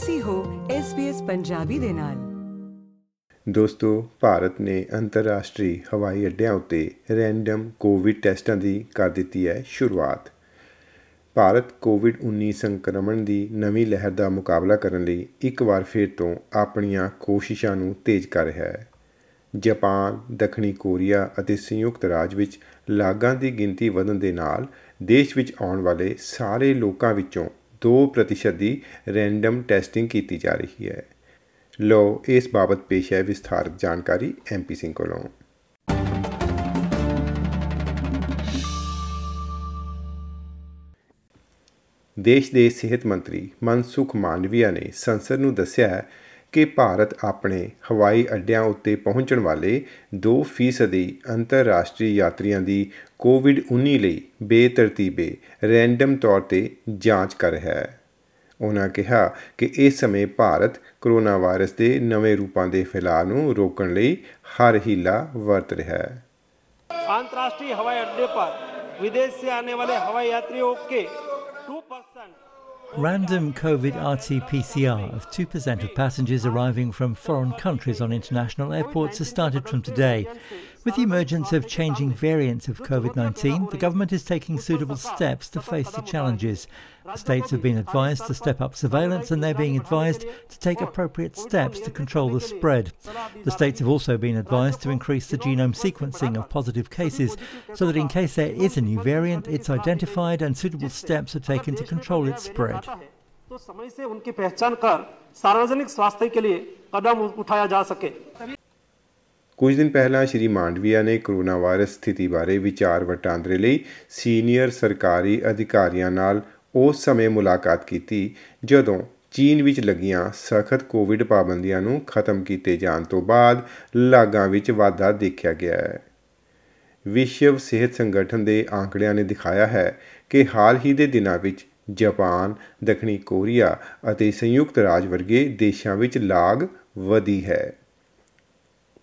ਤੁਸੀਂ ਹੋ SBS ਪੰਜਾਬੀ ਦੇ ਨਾਲ। ਦੋਸਤੋ, ਭਾਰਤ ਨੇ ਅੰਤਰਰਾਸ਼ਟਰੀ ਹਵਾਈ ਅੱਡਿਆਂ ਉੱਤੇ ਰੈਂਡਮ ਕੋਵਿਡ ਟੈਸਟਾਂ ਦੀ ਕਰ ਦਿੱਤੀ ਹੈ ਸ਼ੁਰੂਆਤ। ਭਾਰਤ ਕੋਵਿਡ-19 ਸੰਕਰਮਣ ਦੀ ਨਵੀਂ ਲਹਿਰ ਦਾ ਮੁਕਾਬਲਾ ਕਰਨ ਲਈ ਇੱਕ ਵਾਰ ਫਿਰ ਤੋਂ ਆਪਣੀਆਂ ਕੋਸ਼ਿਸ਼ਾਂ ਨੂੰ ਤੇਜ਼ ਕਰ ਰਿਹਾ ਹੈ। ਜਾਪਾਨ, ਦੱਖਣੀ ਕੋਰੀਆ ਅਤੇ ਸੰਯੁਕਤ ਰਾਜ ਵਿੱਚ ਲਾਗਾਂ ਦੀ ਗਿਣਤੀ ਵਧਣ ਦੇ ਨਾਲ ਦੇਸ਼ ਵਿੱਚ ਆਉਣ ਵਾਲੇ ਸਾਰੇ ਲੋਕਾਂ ਵਿੱਚੋਂ 2% ਦੀ ਰੈਂਡਮ ਟੈਸਟਿੰਗ ਕੀਤੀ ਜਾ ਰਹੀ ਹੈ। ਲੋ ਇਸ ਬਾਬਤ ਪੇਸ਼ ਹੈ ਵਿਸਥਾਰਤ ਜਾਣਕਾਰੀ ਐਮਪੀ ਸਿੰਘ ਕੋਲੋਂ। ਦੇਸ਼ ਦੇ ਸਿਹਤ ਮੰਤਰੀ ਮਨਸੁਖ ਮਾਂਡਵੀਆ ਨੇ ਸੰਸਦ ਨੂੰ ਦੱਸਿਆ ਕਿ ਭਾਰਤ ਆਪਣੇ ਹਵਾਈ ਅੱਡਿਆਂ ਉੱਤੇ ਪਹੁੰਚਣ ਵਾਲੇ 2% ਅੰਤਰਰਾਸ਼ਟਰੀ ਯਾਤਰੀਆਂ ਦੀ ਕੋਵਿਡ-19 ਲਈ ਬੇਤਰਤੀਬੇ ਰੈਂਡਮ ਤੌਰ ਤੇ ਜਾਂਚ ਕਰ ਰਿਹਾ ਹੈ ਉਹਨਾਂ ਕਿਹਾ ਕਿ ਇਸ ਸਮੇਂ ਭਾਰਤ ਕੋਰੋਨਾ ਵਾਇਰਸ ਦੇ ਨਵੇਂ ਰੂਪਾਂ ਦੇ ਫੈਲਾਅ ਨੂੰ ਰੋਕਣ ਲਈ ਹਰ ਹੀਲਾ ਵਰਤ ਰਿਹਾ ਹੈ अंतर्राष्ट्रीय हवाई अड्डे पर विदेश से आने वाले हवाई यात्रियों के two percent Random COVID RT PCR of 2% of passengers arriving from foreign countries on international airports has started from today. With the emergence of changing variants of COVID 19, the government is taking suitable steps to face the challenges. The states have been advised to step up surveillance and they're being advised to take appropriate steps to control the spread. The states have also been advised to increase the genome sequencing of positive cases so that in case there is a new variant, it's identified and suitable steps are taken to control its spread. तो समय से उनकी पहचान कर सार्वजनिक स्वास्थ्य के लिए कदम उठाया जा सके ਕੁਝ ਦਿਨ ਪਹਿਲਾਂ ਸ਼੍ਰੀ ਮਾਂਡਵੀਆ ਨੇ ਕੋਰੋਨਾ ਵਾਇਰਸ ਸਥਿਤੀ ਬਾਰੇ ਵਿਚਾਰ ਵਟਾਂਦਰੇ ਲਈ ਸੀਨੀਅਰ ਸਰਕਾਰੀ ਅਧਿਕਾਰੀਆਂ ਨਾਲ ਉਸ ਸਮੇਂ ਮੁਲਾਕਾਤ ਕੀਤੀ, ਜਦੋਂ ਚੀਨ ਵਿੱਚ ਲੱਗੀਆਂ ਸਖਤ ਕੋਵਿਡ ਪਾਬੰਦੀਆਂ ਨੂੰ ਖਤਮ ਕੀਤੇ ਜਾਣ ਤੋਂ ਬਾਅਦ ਲਾਗਾਂ ਵਿੱਚ ਵਾਧਾ ਦੇਖਿਆ ਗਿਆ ਹੈ। ਵਿਸ਼ਵ ਸਿਹਤ ਸੰਗਠਨ ਦੇ ਆંકੜਿਆਂ ਨੇ ਦਿਖਾਇਆ ਹੈ ਕਿ ਹਾਲ ਹੀ ਦੇ ਦਿਨਾਂ ਵਿੱਚ ਜਾਪਾਨ, ਦੱਖਣੀ ਕੋਰੀਆ ਅਤੇ ਸੰਯੁਕਤ ਰਾਜ ਵਰਗੇ ਦੇਸ਼ਾਂ ਵਿੱਚ ਲਾਗ ਵਧੀ ਹੈ।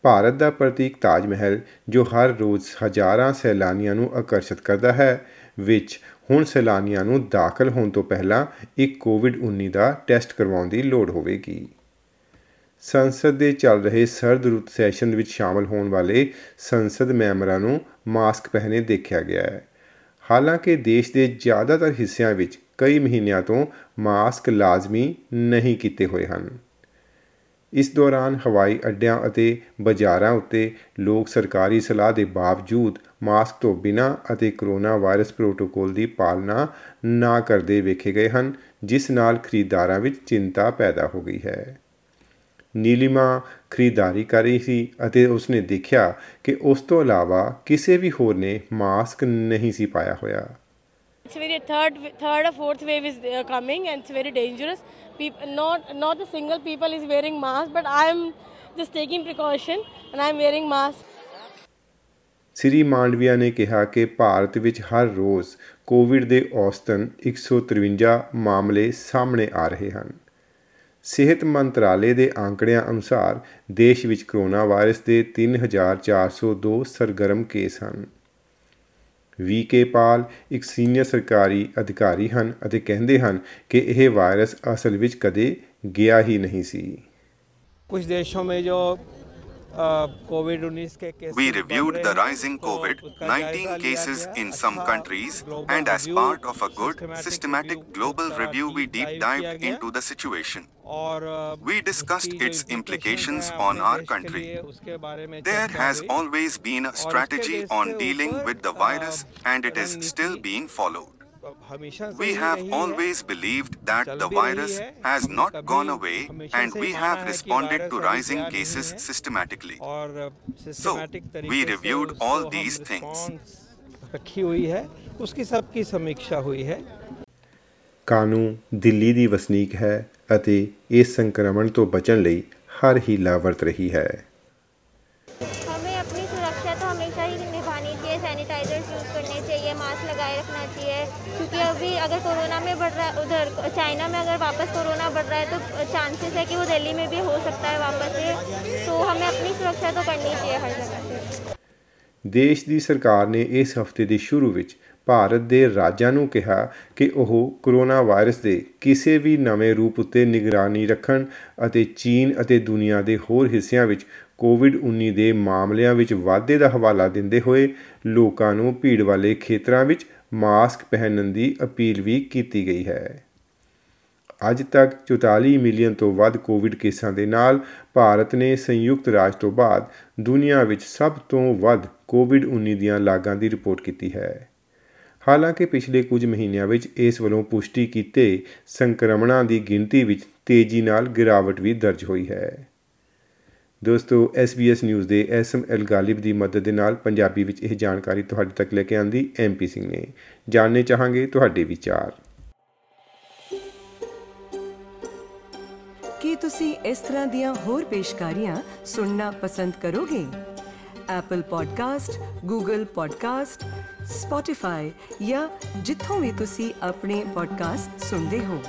ਭਾਰਤ ਦਾ ਪ੍ਰਤੀਕ ਤਾਜ ਮਹਿਲ ਜੋ ਹਰ ਰੋਜ਼ ਹਜ਼ਾਰਾਂ ਸੈਲਾਨੀਆਂ ਨੂੰ ਆਕਰਸ਼ਿਤ ਕਰਦਾ ਹੈ, ਵਿੱਚ ਹੁਣ ਸੈਲਾਨੀਆਂ ਨੂੰ ਦਾਖਲ ਹੋਣ ਤੋਂ ਪਹਿਲਾਂ ਇੱਕ ਕੋਵਿਡ-19 ਦਾ ਟੈਸਟ ਕਰਵਾਉਣ ਦੀ ਲੋੜ ਹੋਵੇਗੀ। ਸੰਸਦ ਦੇ ਚੱਲ ਰਹੇ ਸਰਦ ਰੁੱਤ ਸੈਸ਼ਨ ਵਿੱਚ ਸ਼ਾਮਲ ਹੋਣ ਵਾਲੇ ਸੰਸਦ ਮੈਂਬਰਾਂ ਨੂੰ ਮਾਸਕ ਪਹਿਨੇ ਦੇਖਿਆ ਗਿਆ ਹੈ। ਹਾਲਾਂਕਿ ਦੇਸ਼ ਦੇ ਜ਼ਿਆਦਾਤਰ ਹਿੱਸਿਆਂ ਵਿੱਚ ਕਈ ਮਹੀਨਿਆਂ ਤੋਂ ਮਾਸਕ ਲਾਜ਼ਮੀ ਨਹੀਂ ਕੀਤੇ ਹੋਏ ਹਨ। ਇਸ ਦੌਰਾਨ ਹਵਾਈ ਅੱਡਿਆਂ ਅਤੇ ਬਾਜ਼ਾਰਾਂ ਉੱਤੇ ਲੋਕ ਸਰਕਾਰੀ ਸਲਾਹ ਦੇ ਬਾਵਜੂਦ ਮਾਸਕ ਤੋਂ ਬਿਨਾਂ ਅਤੇ ਕਰੋਨਾ ਵਾਇਰਸ ਪ੍ਰੋਟੋਕੋਲ ਦੀ ਪਾਲਣਾ ਨਾ ਕਰਦੇ ਵੇਖੇ ਗਏ ਹਨ, ਜਿਸ ਨਾਲ ਖਰੀਦਦਾਰਾਂ ਵਿੱਚ ਚਿੰਤਾ ਪੈਦਾ ਹੋ ਗਈ ਹੈ। ਨੀਲਿਮਾ ਖਰੀਦਦਾਰੀ ਕਰ ਰਹੀ ਸੀ ਅਤੇ ਉਸਨੇ ਦੇਖਿਆ ਕਿ ਉਸ ਤੋਂ ਇਲਾਵਾ ਕਿਸੇ ਵੀ ਹੋਰ ਨੇ ਮਾਸਕ ਨਹੀਂ ਸੀ ਪਾਇਆ ਹੋਇਆ। It's very third, third or fourth wave is uh, coming, and it's very dangerous. People, not not a single people is wearing mask, but I'm just taking precaution and I'm wearing mask. ਸ੍ਰੀ ਮਾਂਡਵੀਆ ਨੇ ਕਿਹਾ ਕਿ ਭਾਰਤ ਵਿੱਚ ਹਰ ਰੋਜ਼ Covid ਦੇ ਔਸਤਨ 153 ਮਾਮਲੇ ਸਾਹਮਣੇ ਆ ਰਹੇ ਹਨ ਸਿਹਤ ਮੰਤਰਾਲੇ ਦੇ ਆંકੜਿਆਂ ਅਨੁਸਾਰ ਦੇਸ਼ ਵਿੱਚ ਕਰੋਨਾ ਵਾਇਰਸ ਦੇ 3402 ਸਰਗਰਮ ਕੇਸ ਹਨ ਵੀ ਕੇ ਪਾਲ ਇੱਕ ਸੀਨੀਅਰ ਸਰਕਾਰੀ ਅਧਿਕਾਰੀ ਹਨ ਅਤੇ ਕਹਿੰਦੇ ਹਨ ਕਿ ਇਹ ਵਾਇਰਸ ਅਸਲ ਵਿੱਚ ਕਦੇ ਗਿਆ ਹੀ ਨਹੀਂ ਸੀ कुछ देशों में जो कोविड 19 के case We reviewed the rising COVID 19 cases in some countries, and as part of a good, systematic global review, we deep dived into the situation. We discussed its implications on our country. There has always been a strategy on dealing with the virus, and it is still being followed. We have always believed that the virus has not gone away and we have responded to rising cases systematically. So, we reviewed all these things. ਰੱਖੀ ਹੋਈ ਹੈ ਉਸकी ਸਭ ਕੀ ਸਮੀਖਿਆ ਹੋਈ ਹੈ ਕਾਨੂੰ ਦਿੱਲੀ ਦੀ ਵਸਨੀਕ ਹੈ ਅਤੇ ਇਸ ਸੰਕਰਮਣ ਤੋਂ ਬਚਣ ਲਈ ਹਰ ਹੀਲਾ ਵਰਤ ਰਹੀ ਹੈ हमें अपनी सुरक्षा तो हमेशा ही निभानी चाहिए सैनिटाइजर्स यूज़ करने चाहिए मास्क लगाए रखना चाहिए क्योंकि अभी अगर कोरोना में बढ़ रहा है उधर चाइना में अगर वापस कोरोना बढ़ रहा है तो चांसेस है कि वो दिल्ली में भी हो सकता है वापस से तो हमें अपनी सुरक्षा तो करनी चाहिए हर जगह से ਦੇਸ਼ ਦੀ ਸਰਕਾਰ ਨੇ ਇਸ ਹਫਤੇ ਦੇ ਸ਼ੁਰੂ ਵਿੱਚ ਭਾਰਤ ਦੇ ਰਾਜਾਂ ਨੂੰ ਕਿਹਾ ਕਿ ਉਹ ਕਰੋਨਾ ਵਾਇਰਸ ਦੇ ਕਿਸੇ ਵੀ ਨਵੇਂ ਰੂਪ ਉੱਤੇ ਨਿਗਰਾਨੀ ਰੱਖਣ ਅਤੇ ਚੀਨ ਅਤੇ ਦੁਨੀਆ ਦੇ ਹੋਰ ਹਿੱਸਿਆਂ ਵਿੱਚ ਕੋਵਿਡ-19 ਦੇ ਮਾਮਲਿਆਂ ਵਿੱਚ ਵਾਧੇ ਦਾ ਹਵਾਲਾ ਦਿੰਦੇ ਹੋਏ ਲੋਕਾਂ ਨੂੰ ਭੀੜ ਵਾਲੇ ਖੇਤਰਾਂ ਵਿੱਚ ਮਾਸਕ ਪਹਿਨਣ ਦੀ ਅਪੀਲ ਵੀ ਕੀਤੀ ਗਈ ਹੈ। ਅੱਜ ਤੱਕ 44 ਮਿਲੀਅਨ ਤੋਂ ਵੱਧ ਕੋਵਿਡ ਕੇਸਾਂ ਦੇ ਨਾਲ ਭਾਰਤ ਨੇ ਸੰਯੁਕਤ ਰਾਜ ਤੋਂ ਬਾਅਦ ਦੁਨੀਆ ਵਿੱਚ ਸਭ ਤੋਂ ਵੱਧ ਕੋਵਿਡ-19 ਦੀਆਂ ਲਾਗਾਂ ਦੀ ਰਿਪੋਰਟ ਕੀਤੀ ਹੈ। ਹਾਲਾਂਕਿ ਪਿਛਲੇ ਕੁਝ ਮਹੀਨਿਆਂ ਵਿੱਚ ਇਸ ਵੱਲੋਂ ਪੁਸ਼ਟੀ ਕੀਤੇ ਸੰਕਰਮਣਾਂ ਦੀ ਗਿਣਤੀ ਵਿੱਚ ਤੇਜ਼ੀ ਨਾਲ ਗਿਰਾਵਟ ਵੀ ਦਰਜ ਹੋਈ ਹੈ। ਦੋਸਤੋ SBS ਨਿਊਜ਼ ਦੇ ਐਸਐਮ ਐਲ ਗਾਲਿਬ ਦੀ ਮਦਦ ਦੇ ਨਾਲ ਪੰਜਾਬੀ ਵਿੱਚ ਇਹ ਜਾਣਕਾਰੀ ਤੁਹਾਡੇ ਤੱਕ ਲੈ ਕੇ ਆਂਦੀ ਐਮਪੀ ਸਿੰਘ ਨੇ। ਜਾਣਨੇ ਚਾਹਾਂਗੇ ਤੁਹਾਡੇ ਵਿਚਾਰ। ਕੀ ਤੁਸੀਂ ਇਸ ਤਰ੍ਹਾਂ ਦੀਆਂ ਹੋਰ ਪੇਸ਼ਕਾਰੀਆਂ ਸੁਣਨਾ ਪਸੰਦ ਕਰੋਗੇ? Apple Podcast, Google Podcast, Spotify ਜਾਂ ਜਿੱਥੋਂ ਵੀ ਤੁਸੀਂ ਆਪਣੇ ਪੋਡਕਾਸਟ ਸੁਣਦੇ ਹੋ।